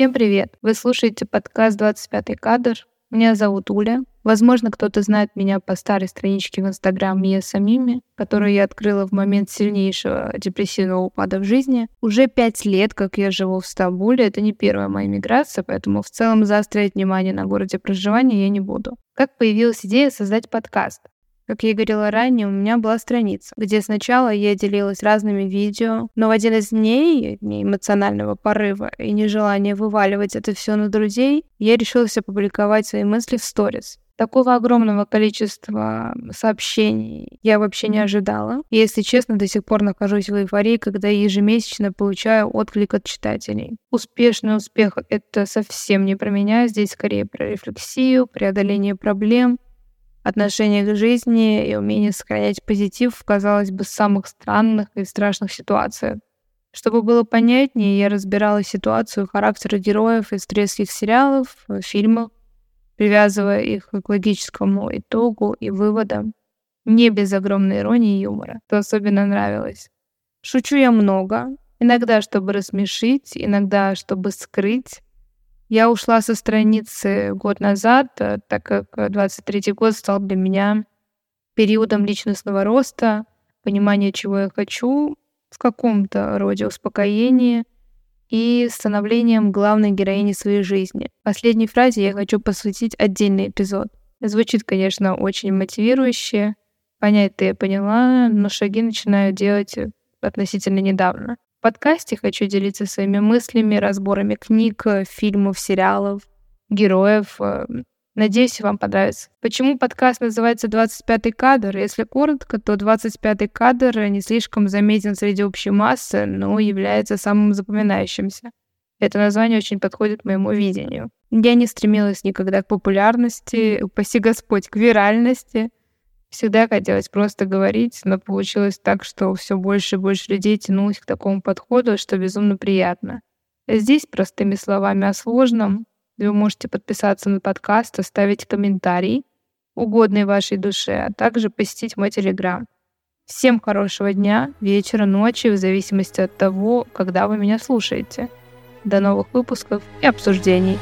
Всем привет! Вы слушаете подкаст «25 кадр». Меня зовут Уля. Возможно, кто-то знает меня по старой страничке в Инстаграм Мия Самими, которую я открыла в момент сильнейшего депрессивного упада в жизни. Уже пять лет, как я живу в Стамбуле, это не первая моя миграция, поэтому в целом заострять внимание на городе проживания я не буду. Как появилась идея создать подкаст? Как я и говорила ранее, у меня была страница, где сначала я делилась разными видео, но в один из дней эмоционального порыва и нежелания вываливать это все на друзей, я решилась опубликовать свои мысли в сторис. Такого огромного количества сообщений я вообще не ожидала. И, если честно, до сих пор нахожусь в эйфории, когда ежемесячно получаю отклик от читателей. Успешный успех — это совсем не про меня, здесь скорее про рефлексию, преодоление проблем — отношение к жизни и умение сохранять позитив в, казалось бы, самых странных и страшных ситуациях. Чтобы было понятнее, я разбирала ситуацию характера героев из турецких сериалов, фильмов, привязывая их к логическому итогу и выводам, не без огромной иронии и юмора, что особенно нравилось. Шучу я много, иногда чтобы рассмешить, иногда чтобы скрыть, я ушла со страницы год назад, э, так как 23 год стал для меня периодом личностного роста, понимания, чего я хочу, в каком-то роде успокоения и становлением главной героини своей жизни. Последней фразе я хочу посвятить отдельный эпизод. Звучит, конечно, очень мотивирующе. Понять-то я поняла, но шаги начинаю делать относительно недавно. Подкасте хочу делиться своими мыслями, разборами книг, фильмов, сериалов, героев. Э, надеюсь, вам понравится. Почему подкаст называется «25 кадр»? Если коротко, то 25-й кадр не слишком заметен среди общей массы, но является самым запоминающимся. Это название очень подходит моему видению. Я не стремилась никогда к популярности, упаси Господь, к виральности — Всегда хотелось просто говорить, но получилось так, что все больше и больше людей тянулось к такому подходу, что безумно приятно. Здесь простыми словами о сложном. Вы можете подписаться на подкаст, оставить комментарий, угодный вашей душе, а также посетить мой телеграм. Всем хорошего дня, вечера, ночи, в зависимости от того, когда вы меня слушаете. До новых выпусков и обсуждений.